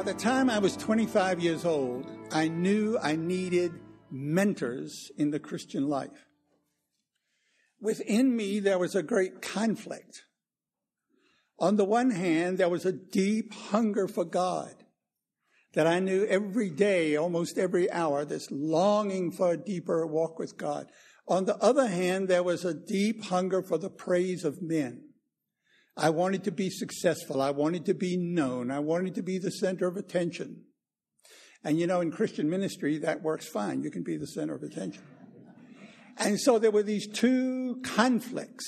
By the time I was 25 years old, I knew I needed mentors in the Christian life. Within me, there was a great conflict. On the one hand, there was a deep hunger for God that I knew every day, almost every hour, this longing for a deeper walk with God. On the other hand, there was a deep hunger for the praise of men. I wanted to be successful. I wanted to be known. I wanted to be the center of attention. And you know, in Christian ministry, that works fine. You can be the center of attention. And so there were these two conflicts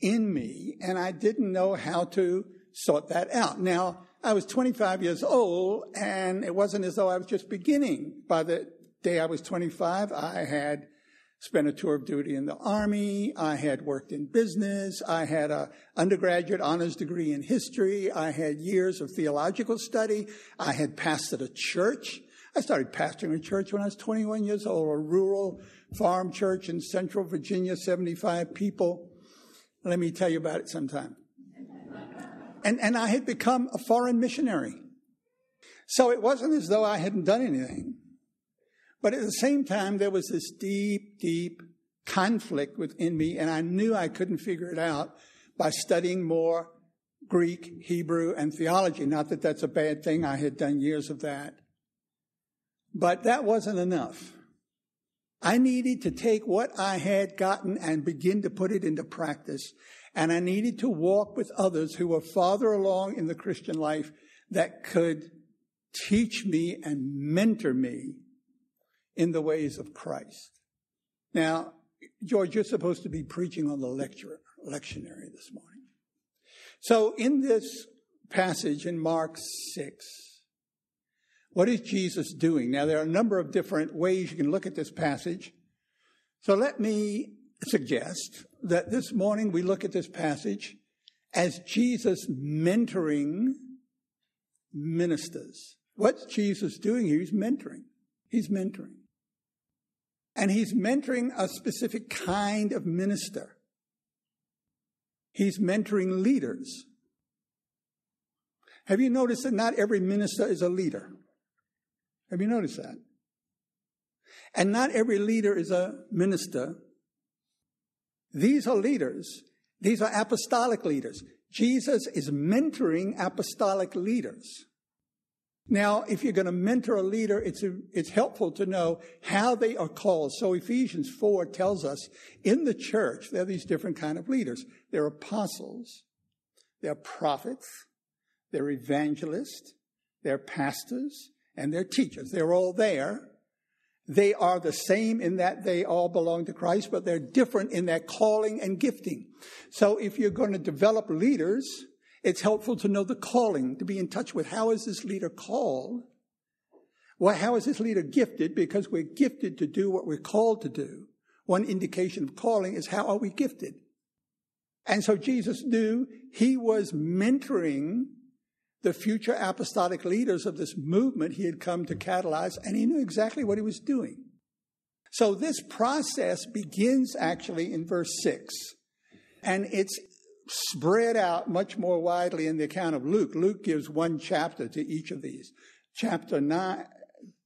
in me, and I didn't know how to sort that out. Now, I was 25 years old, and it wasn't as though I was just beginning. By the day I was 25, I had spent a tour of duty in the army. I had worked in business. I had a undergraduate honors degree in history. I had years of theological study. I had pastored a church. I started pastoring a church when I was 21 years old, a rural farm church in central Virginia, 75 people. Let me tell you about it sometime. And, and I had become a foreign missionary. So it wasn't as though I hadn't done anything. But at the same time, there was this deep, deep conflict within me, and I knew I couldn't figure it out by studying more Greek, Hebrew, and theology. Not that that's a bad thing, I had done years of that. But that wasn't enough. I needed to take what I had gotten and begin to put it into practice. And I needed to walk with others who were farther along in the Christian life that could teach me and mentor me in the ways of Christ. Now, George, you're supposed to be preaching on the lecture, lectionary this morning. So in this passage in Mark 6, what is Jesus doing? Now, there are a number of different ways you can look at this passage. So let me suggest that this morning we look at this passage as Jesus mentoring ministers. What's Jesus doing here? He's mentoring. He's mentoring. And he's mentoring a specific kind of minister. He's mentoring leaders. Have you noticed that not every minister is a leader? Have you noticed that? And not every leader is a minister. These are leaders. These are apostolic leaders. Jesus is mentoring apostolic leaders. Now, if you're going to mentor a leader, it's, a, it's helpful to know how they are called. So Ephesians 4 tells us in the church, there are these different kind of leaders. They're apostles, they're prophets, they're evangelists, they're pastors, and they're teachers. They're all there. They are the same in that they all belong to Christ, but they're different in their calling and gifting. So if you're going to develop leaders, it's helpful to know the calling, to be in touch with how is this leader called? Well, how is this leader gifted? Because we're gifted to do what we're called to do. One indication of calling is how are we gifted? And so Jesus knew he was mentoring the future apostolic leaders of this movement he had come to catalyze, and he knew exactly what he was doing. So this process begins actually in verse 6. And it's spread out much more widely in the account of Luke. Luke gives one chapter to each of these. Chapter 9,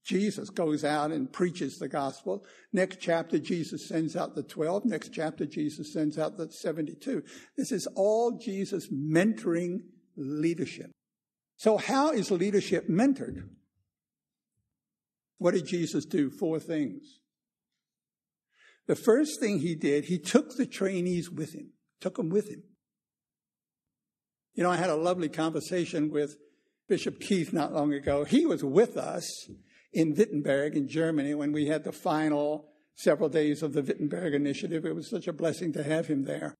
Jesus goes out and preaches the gospel. Next chapter, Jesus sends out the 12. Next chapter, Jesus sends out the 72. This is all Jesus mentoring leadership. So, how is leadership mentored? What did Jesus do? Four things. The first thing he did, he took the trainees with him, took them with him. You know, I had a lovely conversation with Bishop Keith not long ago. He was with us in Wittenberg in Germany when we had the final several days of the Wittenberg Initiative. It was such a blessing to have him there.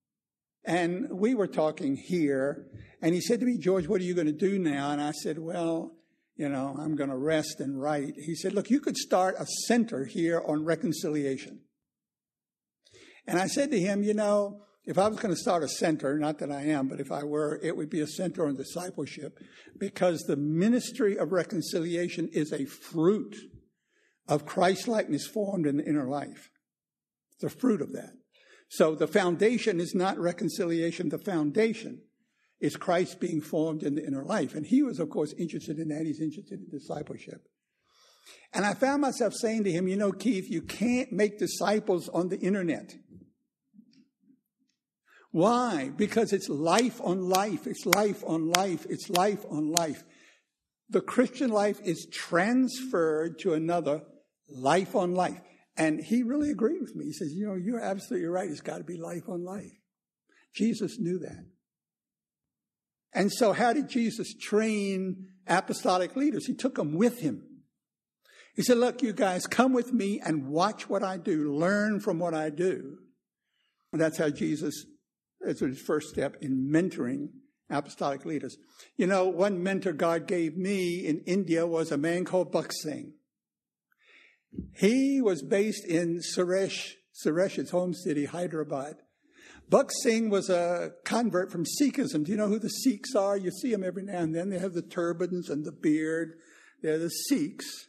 And we were talking here, and he said to me, George, what are you going to do now? And I said, well, you know, I'm going to rest and write. He said, look, you could start a center here on reconciliation. And I said to him, you know, if I was going to start a center, not that I am, but if I were, it would be a center on discipleship because the ministry of reconciliation is a fruit of Christ likeness formed in the inner life. The fruit of that. So the foundation is not reconciliation. The foundation is Christ being formed in the inner life. And he was, of course, interested in that. He's interested in discipleship. And I found myself saying to him, you know, Keith, you can't make disciples on the internet. Why? Because it's life on life. It's life on life. It's life on life. The Christian life is transferred to another life on life. And he really agreed with me. He says, you know, you're absolutely right. It's got to be life on life. Jesus knew that. And so how did Jesus train apostolic leaders? He took them with him. He said, look, you guys, come with me and watch what I do. Learn from what I do. And that's how Jesus, that's his first step in mentoring apostolic leaders. You know, one mentor God gave me in India was a man called Bakht Singh. He was based in Suresh, Suresh's home city, Hyderabad. Bakht Singh was a convert from Sikhism. Do you know who the Sikhs are? You see them every now and then. They have the turbans and the beard. They're the Sikhs.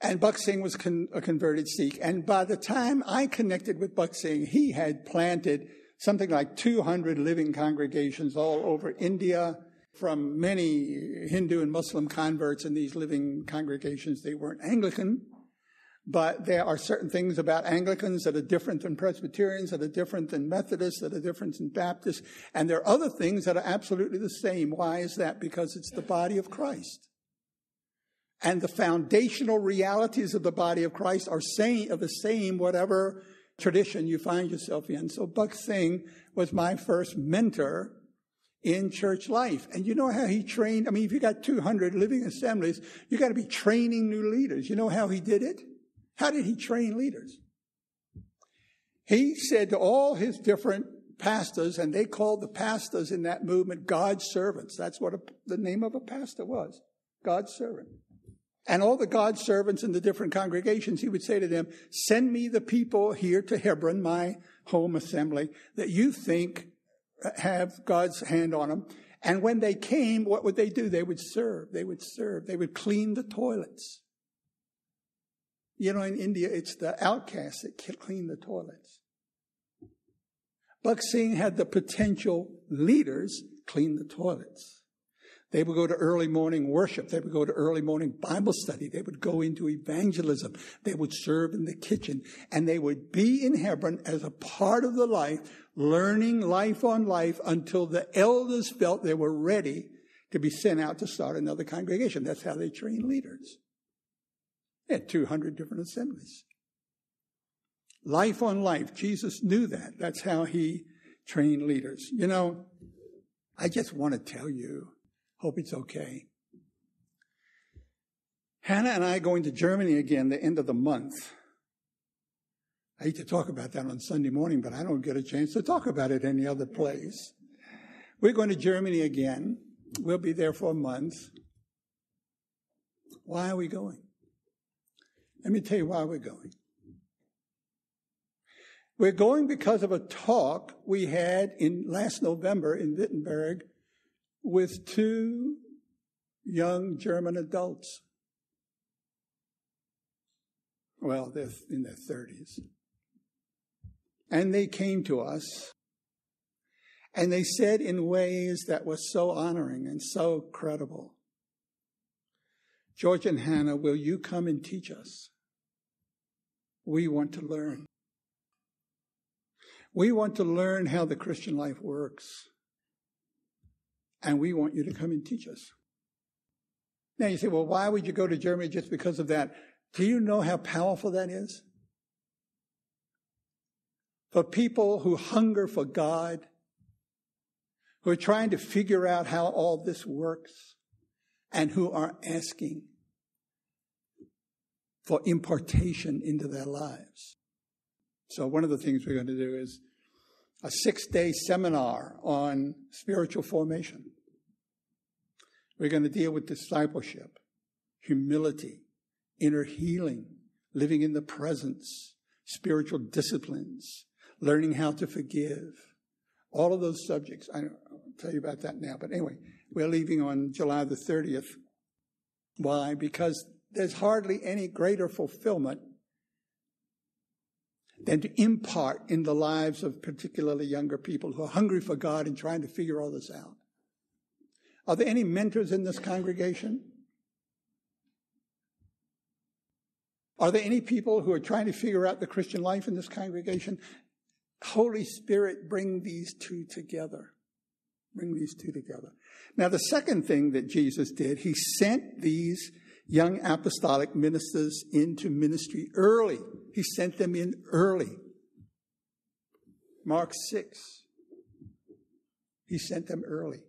And Bakht Singh was con- a converted Sikh. And by the time I connected with Bakht Singh, he had planted something like 200 living congregations all over India from many Hindu and Muslim converts in these living congregations. They weren't Anglican, but there are certain things about Anglicans that are different than Presbyterians, that are different than Methodists, that are different than Baptists, and there are other things that are absolutely the same. Why is that? Because it's the body of Christ. And the foundational realities of the body of Christ are same, of the same, whatever tradition you find yourself in. So Bakht Singh was my first mentor in church life. And you know how he trained? I mean, if you got 200 living assemblies, you got to be training new leaders. You know how he did it? How did he train leaders? He said to all his different pastors, and they called the pastors in that movement God's servants. That's what a, the name of a pastor was. God's servant. And all the God's servants in the different congregations, he would say to them, send me the people here to Hebron, my home assembly, that you think have God's hand on them. And when they came, what would they do? They would serve. They would serve. They would clean the toilets. You know, in India, it's the outcasts that clean the toilets. Bakht Singh had the potential leaders clean the toilets. They would go to early morning worship. They would go to early morning Bible study. They would go into evangelism. They would serve in the kitchen and they would be in Hebron as a part of the life, learning life on life until the elders felt they were ready to be sent out to start another congregation. That's how they train leaders. They had 200 different assemblies. Life on life. Jesus knew that. That's how he trained leaders. You know, I just want to tell you Hope it's okay. Hannah and I are going to Germany again the end of the month. I hate to talk about that on Sunday morning, but I don't get a chance to talk about it any other place. We're going to Germany again. We'll be there for a month. Why are we going? Let me tell you why we're going. We're going because of a talk we had in last November in Wittenberg with two young German adults. Well, they're in their 30s. And they came to us and they said in ways that were so honoring and so credible George and Hannah, will you come and teach us? We want to learn. We want to learn how the Christian life works and we want you to come and teach us. Now you say, well, why would you go to Germany just because of that? Do you know how powerful that is? For people who hunger for God, who are trying to figure out how all this works, and who are asking for impartation into their lives. So one of the things we're going to do is a six day seminar on spiritual formation. We're going to deal with discipleship, humility, inner healing, living in the presence, spiritual disciplines, learning how to forgive. All of those subjects. I'll tell you about that now. But anyway, we're leaving on July the 30th. Why? Because there's hardly any greater fulfillment than to impart in the lives of particularly younger people who are hungry for God and trying to figure all this out. Are there any mentors in this congregation? Are there any people who are trying to figure out the Christian life in this congregation? Holy Spirit, bring these two together. Bring these two together. Now, the second thing that Jesus did, he sent these young apostolic ministers into ministry early. He sent them in early. Mark 6. He sent them early.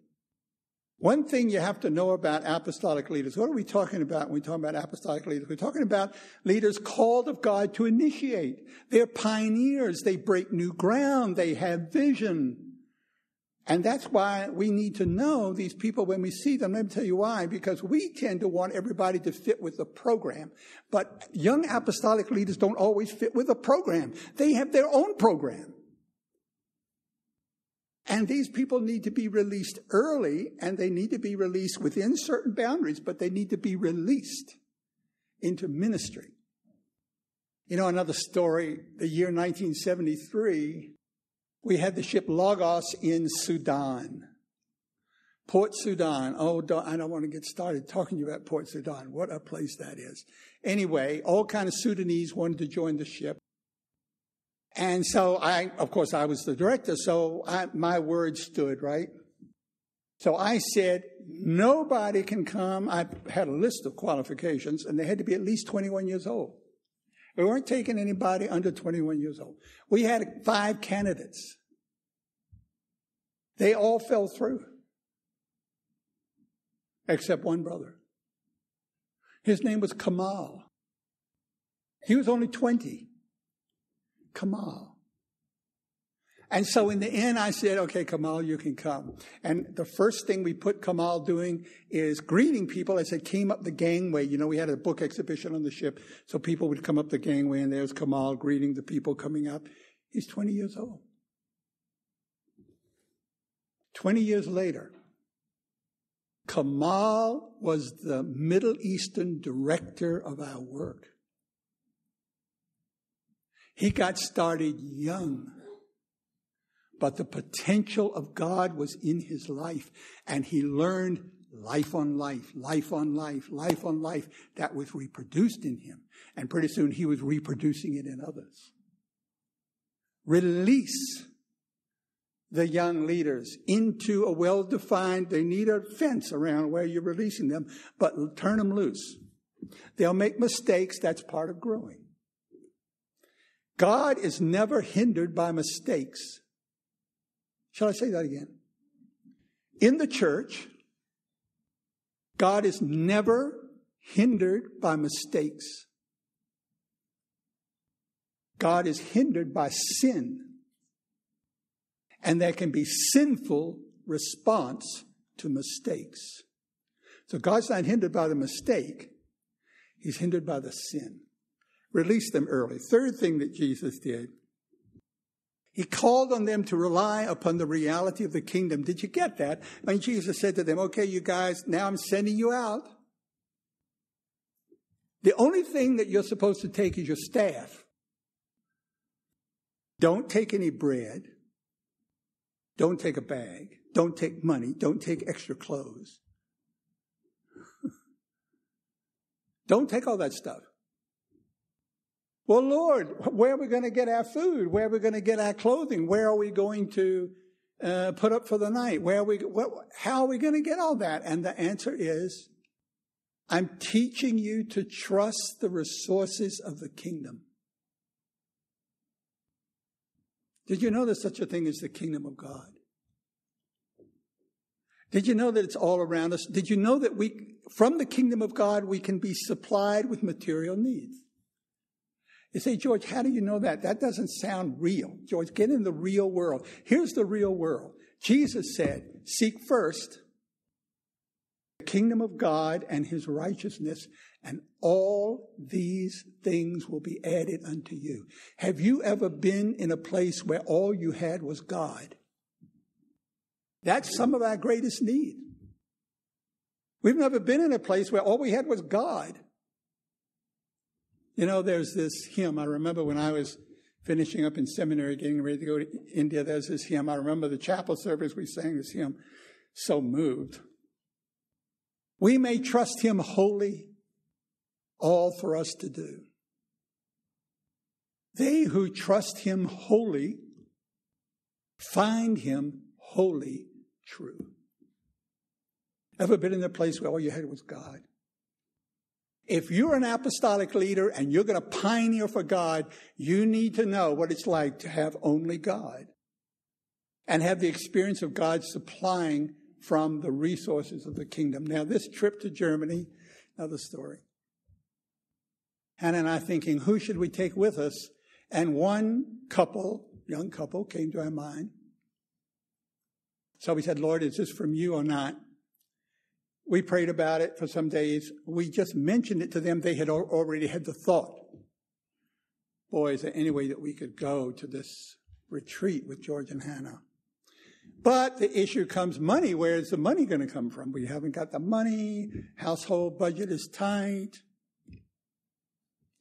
One thing you have to know about apostolic leaders, what are we talking about when we talk about apostolic leaders? We're talking about leaders called of God to initiate. They're pioneers. They break new ground. They have vision. And that's why we need to know these people when we see them. Let me tell you why. Because we tend to want everybody to fit with the program. But young apostolic leaders don't always fit with the program. They have their own program. And these people need to be released early and they need to be released within certain boundaries, but they need to be released into ministry. You know, another story, the year 1973, we had the ship Logos in Sudan. Port Sudan. Oh, don't, I don't want to get started talking to you about Port Sudan. What a place that is. Anyway, all kind of Sudanese wanted to join the ship. And so I, of course, I was the director, so I, my word stood, right? So I said, nobody can come. I had a list of qualifications, and they had to be at least 21 years old. We weren't taking anybody under 21 years old. We had five candidates. They all fell through, except one brother. His name was Kamal. He was only 20. Kamal. And so in the end, I said, okay, Kamal, you can come. And the first thing we put Kamal doing is greeting people as they came up the gangway. You know, we had a book exhibition on the ship, so people would come up the gangway, and there's Kamal greeting the people coming up. He's 20 years old. 20 years later, Kamal was the Middle Eastern director of our work. He got started young, but the potential of God was in his life, and he learned life on life, life on life, life on life that was reproduced in him. And pretty soon he was reproducing it in others. Release the young leaders into a well defined, they need a fence around where you're releasing them, but turn them loose. They'll make mistakes, that's part of growing. God is never hindered by mistakes. Shall I say that again? In the church, God is never hindered by mistakes. God is hindered by sin. And there can be sinful response to mistakes. So God's not hindered by the mistake, He's hindered by the sin. Release them early. Third thing that Jesus did, he called on them to rely upon the reality of the kingdom. Did you get that? When Jesus said to them, okay, you guys, now I'm sending you out. The only thing that you're supposed to take is your staff. Don't take any bread. Don't take a bag. Don't take money. Don't take extra clothes. Don't take all that stuff. Well, Lord, where are we going to get our food? Where are we going to get our clothing? Where are we going to uh, put up for the night? Where are we? What, how are we going to get all that? And the answer is, I'm teaching you to trust the resources of the kingdom. Did you know there's such a thing as the kingdom of God? Did you know that it's all around us? Did you know that we, from the kingdom of God, we can be supplied with material needs? You say, George, how do you know that? That doesn't sound real. George, get in the real world. Here's the real world. Jesus said, Seek first the kingdom of God and his righteousness, and all these things will be added unto you. Have you ever been in a place where all you had was God? That's some of our greatest need. We've never been in a place where all we had was God. You know, there's this hymn. I remember when I was finishing up in seminary, getting ready to go to India. There's this hymn. I remember the chapel service, we sang this hymn, so moved. We may trust him wholly, all for us to do. They who trust him wholly find him wholly true. Ever been in a place where all you had was God? If you're an apostolic leader and you're going to pioneer for God, you need to know what it's like to have only God and have the experience of God supplying from the resources of the kingdom. Now, this trip to Germany, another story. Hannah and I thinking, who should we take with us? And one couple, young couple, came to our mind. So we said, Lord, is this from you or not? We prayed about it for some days. We just mentioned it to them. They had already had the thought. Boy, is there any way that we could go to this retreat with George and Hannah? But the issue comes money. Where is the money going to come from? We haven't got the money. Household budget is tight.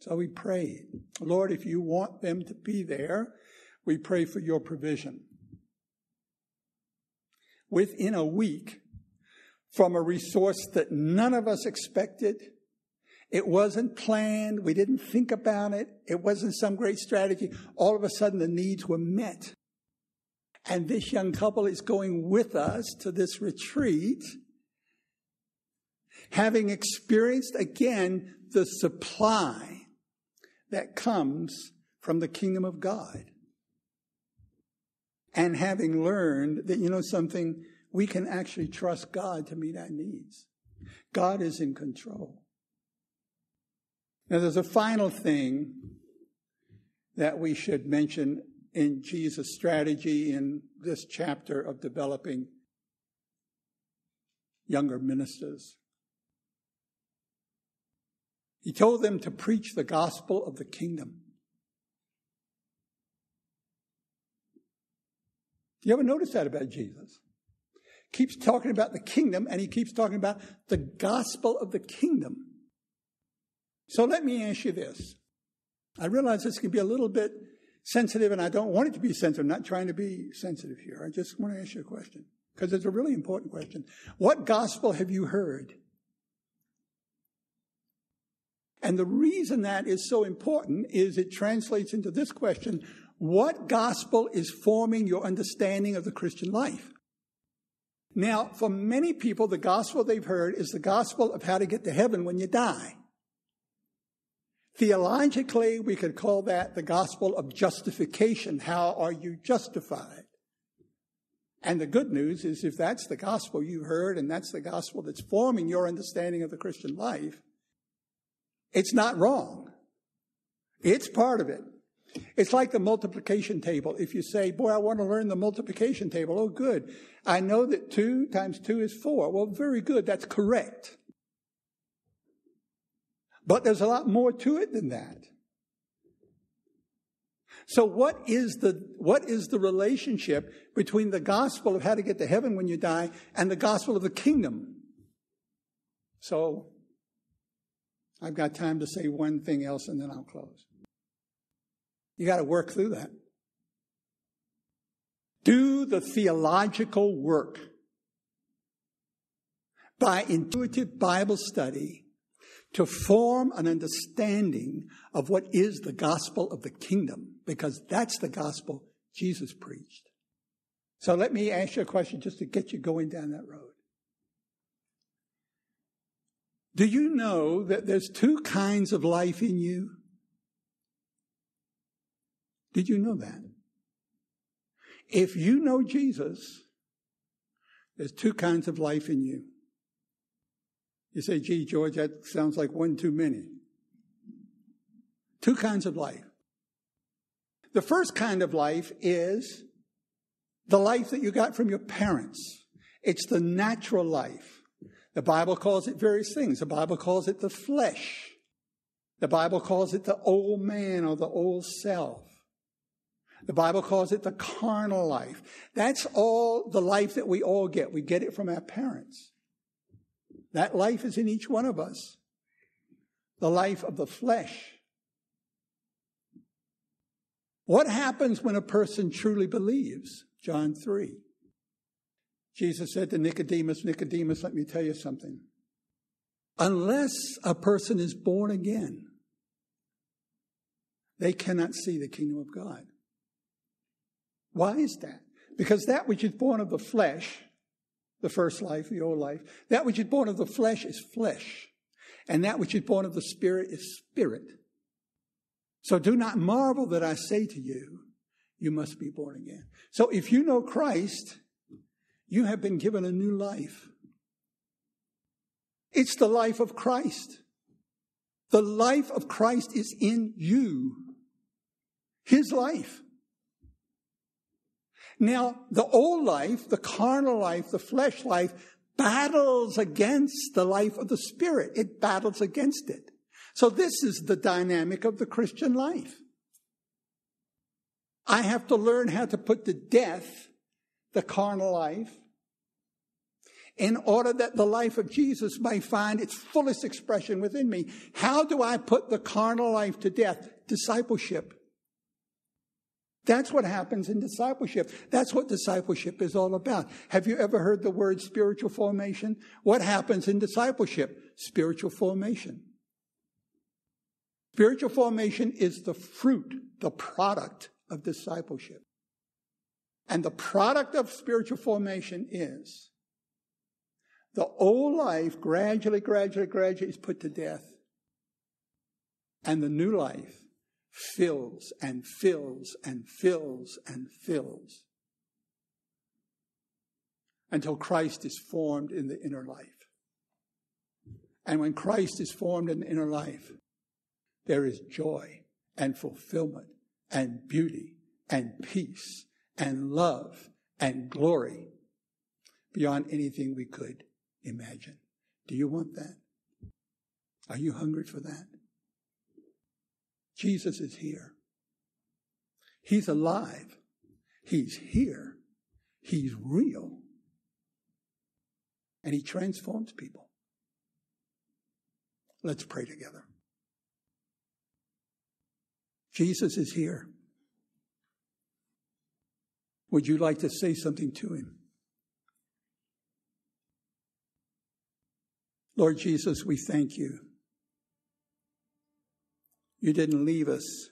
So we prayed, Lord, if you want them to be there, we pray for your provision. Within a week, from a resource that none of us expected, it wasn't planned. We didn't think about it. It wasn't some great strategy. All of a sudden, the needs were met. And this young couple is going with us to this retreat, having experienced again the supply that comes from the kingdom of God. And having learned that, you know, something, we can actually trust God to meet our needs. God is in control. Now, there's a final thing that we should mention in Jesus' strategy in this chapter of developing younger ministers. He told them to preach the gospel of the kingdom. Do you ever notice that about Jesus? Keeps talking about the kingdom and he keeps talking about the gospel of the kingdom. So let me ask you this. I realize this can be a little bit sensitive and I don't want it to be sensitive. I'm not trying to be sensitive here. I just want to ask you a question because it's a really important question. What gospel have you heard? And the reason that is so important is it translates into this question What gospel is forming your understanding of the Christian life? Now, for many people, the gospel they've heard is the gospel of how to get to heaven when you die. Theologically, we could call that the gospel of justification. How are you justified? And the good news is if that's the gospel you heard and that's the gospel that's forming your understanding of the Christian life, it's not wrong. It's part of it. It's like the multiplication table. If you say, Boy, I want to learn the multiplication table, oh, good. I know that two times two is four. Well, very good. That's correct. But there's a lot more to it than that. So what is the, what is the relationship between the gospel of how to get to heaven when you die and the gospel of the kingdom? So I've got time to say one thing else and then I'll close. You got to work through that. Do the theological work by intuitive Bible study to form an understanding of what is the gospel of the kingdom, because that's the gospel Jesus preached. So let me ask you a question just to get you going down that road. Do you know that there's two kinds of life in you? Did you know that? If you know Jesus, there's two kinds of life in you. You say, gee, George, that sounds like one too many. Two kinds of life. The first kind of life is the life that you got from your parents. It's the natural life. The Bible calls it various things. The Bible calls it the flesh. The Bible calls it the old man or the old self. The Bible calls it the carnal life. That's all the life that we all get. We get it from our parents. That life is in each one of us. The life of the flesh. What happens when a person truly believes? John 3. Jesus said to Nicodemus, Nicodemus, let me tell you something. Unless a person is born again, they cannot see the kingdom of God. Why is that? Because that which is born of the flesh, the first life, the old life, that which is born of the flesh is flesh, and that which is born of the spirit is spirit. So do not marvel that I say to you, you must be born again. So if you know Christ, you have been given a new life. It's the life of Christ. The life of Christ is in you. His life. Now, the old life, the carnal life, the flesh life, battles against the life of the Spirit. It battles against it. So this is the dynamic of the Christian life. I have to learn how to put to death the carnal life in order that the life of Jesus may find its fullest expression within me. How do I put the carnal life to death? Discipleship. That's what happens in discipleship. That's what discipleship is all about. Have you ever heard the word spiritual formation? What happens in discipleship? Spiritual formation. Spiritual formation is the fruit, the product of discipleship. And the product of spiritual formation is the old life gradually, gradually, gradually is put to death. And the new life fills and fills and fills and fills until Christ is formed in the inner life. And when Christ is formed in the inner life, there is joy and fulfillment and beauty and peace and love and glory beyond anything we could imagine. Do you want that? Are you hungry for that? Jesus is here. He's alive. He's here. He's real. And he transforms people. Let's pray together. Jesus is here. Would you like to say something to him? Lord Jesus, we thank you you didn't leave us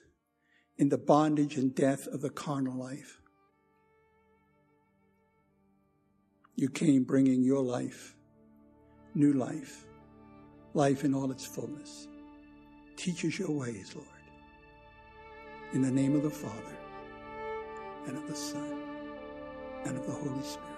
in the bondage and death of the carnal life. You came bringing your life, new life, life in all its fullness. Teach us your ways, Lord. In the name of the Father, and of the Son, and of the Holy Spirit.